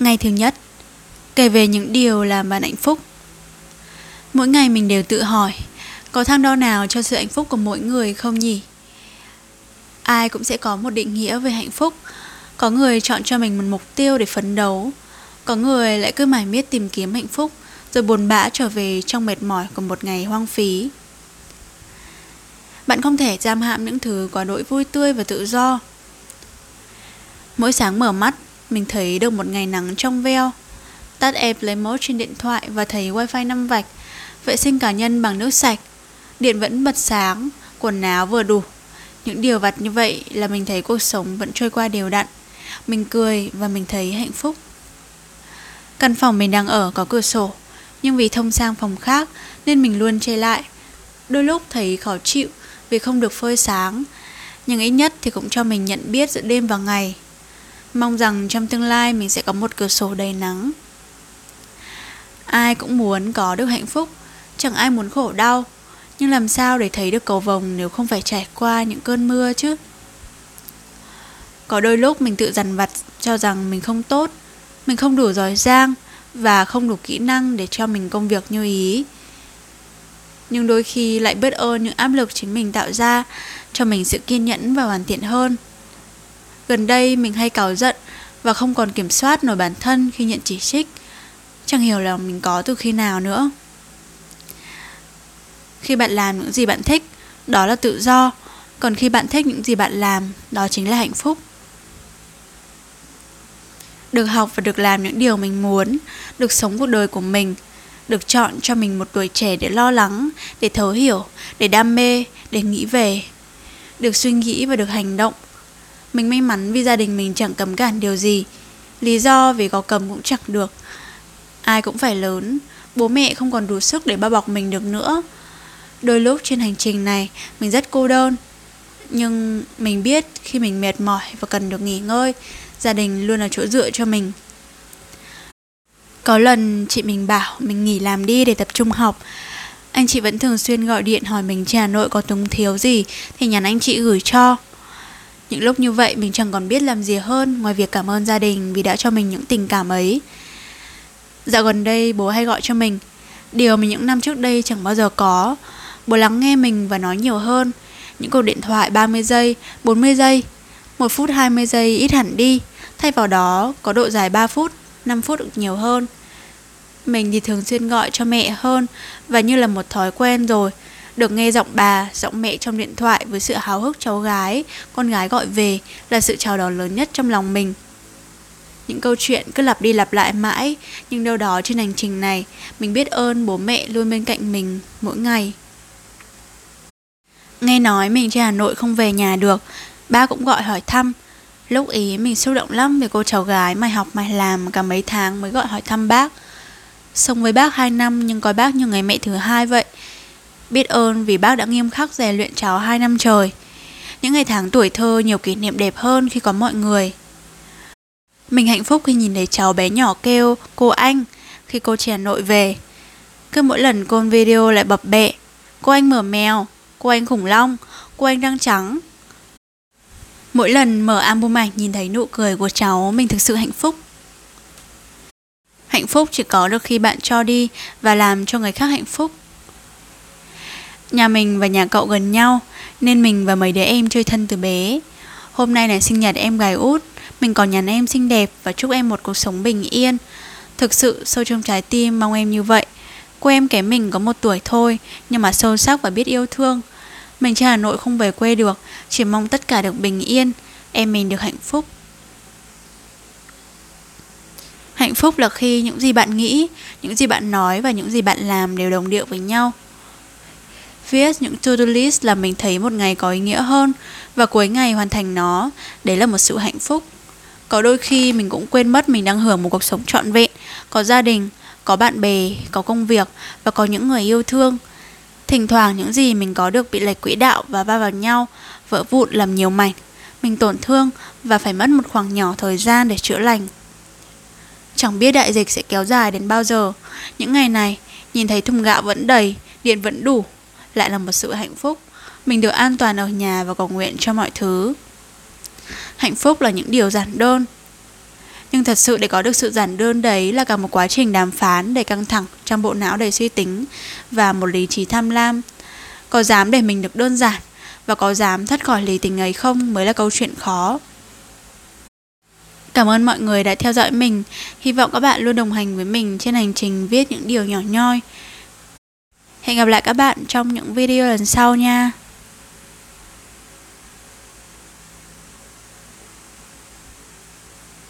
Ngày thứ nhất. Kể về những điều làm bạn hạnh phúc. Mỗi ngày mình đều tự hỏi, Có thang đo nào cho sự hạnh phúc của mỗi người không nhỉ? Ai cũng sẽ có một định nghĩa về hạnh phúc. Có người chọn cho mình một mục tiêu để phấn đấu. Có người lại cứ mải miết tìm kiếm hạnh phúc, Rồi buồn bã trở về trong mệt mỏi của một ngày hoang phí. Bạn không thể giam hãm những thứ quá đỗi vui tươi và tự do. Mỗi sáng mở mắt mình thấy được một ngày nắng trong veo. Tắt airplane mode trên điện thoại và thấy wifi 5 vạch, vệ sinh cá nhân bằng nước sạch, điện vẫn bật sáng, quần áo vừa đủ. Những điều vặt như vậy là mình thấy cuộc sống vẫn trôi qua đều đặn. Mình cười và mình thấy hạnh phúc. Căn phòng mình đang ở có cửa sổ, nhưng vì thông sang phòng khác nên mình luôn che lại. Đôi lúc thấy khó chịu vì không được phơi sáng, nhưng ít nhất thì cũng cho mình nhận biết giữa đêm và ngày. Mong rằng trong tương lai mình sẽ có một cửa sổ đầy nắng. Ai cũng muốn có được hạnh phúc, chẳng ai muốn khổ đau. Nhưng làm sao để thấy được cầu vồng nếu không phải trải qua những cơn mưa chứ? Có đôi lúc mình tự dằn vặt cho rằng mình không tốt, mình không đủ giỏi giang và không đủ kỹ năng để cho mình công việc như ý. Nhưng đôi khi lại biết ơn những áp lực chính mình tạo ra cho mình sự kiên nhẫn và hoàn thiện hơn. Gần đây mình hay cáu giận và không còn kiểm soát nổi bản thân khi nhận chỉ trích. Chẳng hiểu là mình có từ khi nào nữa. Khi bạn làm những gì bạn thích, đó là tự do. Còn khi bạn thích những gì bạn làm, đó chính là hạnh phúc. Được học và được làm những điều mình muốn, được sống cuộc đời của mình, được chọn cho mình một tuổi trẻ để lo lắng, để thấu hiểu, để đam mê, để nghĩ về. Được suy nghĩ và được hành động mình may mắn vì gia đình mình chẳng cấm cản điều gì. Lý do vì có cầm cũng chẳng được. Ai cũng phải lớn. Bố mẹ không còn đủ sức để bao bọc mình được nữa. Đôi lúc trên hành trình này, Mình rất cô đơn. Nhưng mình biết khi mình mệt mỏi Và cần được nghỉ ngơi, Gia đình luôn là chỗ dựa cho mình. Có lần chị mình bảo Mình nghỉ làm đi để tập trung học. Anh chị vẫn thường xuyên gọi điện hỏi mình trên Hà Nội có túng thiếu gì Thì nhắn anh chị gửi cho những lúc như vậy mình chẳng còn biết làm gì hơn ngoài việc cảm ơn gia đình vì đã cho mình những tình cảm ấy. Dạo gần đây bố hay gọi cho mình, điều mà những năm trước đây chẳng bao giờ có. Bố lắng nghe mình và nói nhiều hơn. Những cuộc điện thoại 30 giây, 40 giây, 1 phút 20 giây ít hẳn đi. Thay vào đó có độ dài 3 phút, 5 phút được nhiều hơn. Mình thì thường xuyên gọi cho mẹ hơn và như là một thói quen rồi được nghe giọng bà, giọng mẹ trong điện thoại với sự háo hức cháu gái, con gái gọi về là sự chào đón lớn nhất trong lòng mình. Những câu chuyện cứ lặp đi lặp lại mãi, nhưng đâu đó trên hành trình này, mình biết ơn bố mẹ luôn bên cạnh mình mỗi ngày. Nghe nói mình trên Hà Nội không về nhà được, ba cũng gọi hỏi thăm. Lúc ý mình xúc động lắm vì cô cháu gái mày học mày làm cả mấy tháng mới gọi hỏi thăm bác. Sống với bác 2 năm nhưng coi bác như người mẹ thứ hai vậy Biết ơn vì bác đã nghiêm khắc rèn luyện cháu 2 năm trời. Những ngày tháng tuổi thơ nhiều kỷ niệm đẹp hơn khi có mọi người. Mình hạnh phúc khi nhìn thấy cháu bé nhỏ kêu cô anh khi cô trẻ nội về. Cứ mỗi lần cô video lại bập bẹ. Cô anh mở mèo, cô anh khủng long, cô anh răng trắng. Mỗi lần mở album ảnh nhìn thấy nụ cười của cháu mình thực sự hạnh phúc. Hạnh phúc chỉ có được khi bạn cho đi và làm cho người khác hạnh phúc. Nhà mình và nhà cậu gần nhau, Nên mình và mấy đứa em chơi thân từ bé. Hôm nay là sinh nhật em gái út, Mình còn nhắn em xinh đẹp Và chúc em một cuộc sống bình yên. Thực sự sâu trong trái tim mong em như vậy. Cô em kém mình có một tuổi thôi, Nhưng mà sâu sắc và biết yêu thương. Mình trên Hà Nội không về quê được, Chỉ mong tất cả được bình yên. Em mình được hạnh phúc. Hạnh phúc là khi những gì bạn nghĩ, Những gì bạn nói và những gì bạn làm đều đồng điệu với nhau. Viết những to-do list là mình thấy một ngày có ý nghĩa hơn và cuối ngày hoàn thành nó, đấy là một sự hạnh phúc. Có đôi khi mình cũng quên mất mình đang hưởng một cuộc sống trọn vẹn, có gia đình, có bạn bè, có công việc và có những người yêu thương. Thỉnh thoảng những gì mình có được bị lệch quỹ đạo và va vào nhau, vỡ vụn làm nhiều mảnh. Mình tổn thương và phải mất một khoảng nhỏ thời gian để chữa lành. Chẳng biết đại dịch sẽ kéo dài đến bao giờ. Những ngày này, nhìn thấy thùng gạo vẫn đầy, điện vẫn đủ lại là một sự hạnh phúc. Mình được an toàn ở nhà và cầu nguyện cho mọi thứ. Hạnh phúc là những điều giản đơn. Nhưng thật sự để có được sự giản đơn đấy là cả một quá trình đàm phán đầy căng thẳng trong bộ não đầy suy tính và một lý trí tham lam. Có dám để mình được đơn giản và có dám thoát khỏi lý tính ấy không mới là câu chuyện khó. Cảm ơn mọi người đã theo dõi mình. Hy vọng các bạn luôn đồng hành với mình trên hành trình viết những điều nhỏ nhoi. Hẹn gặp lại các bạn trong những video lần sau nha.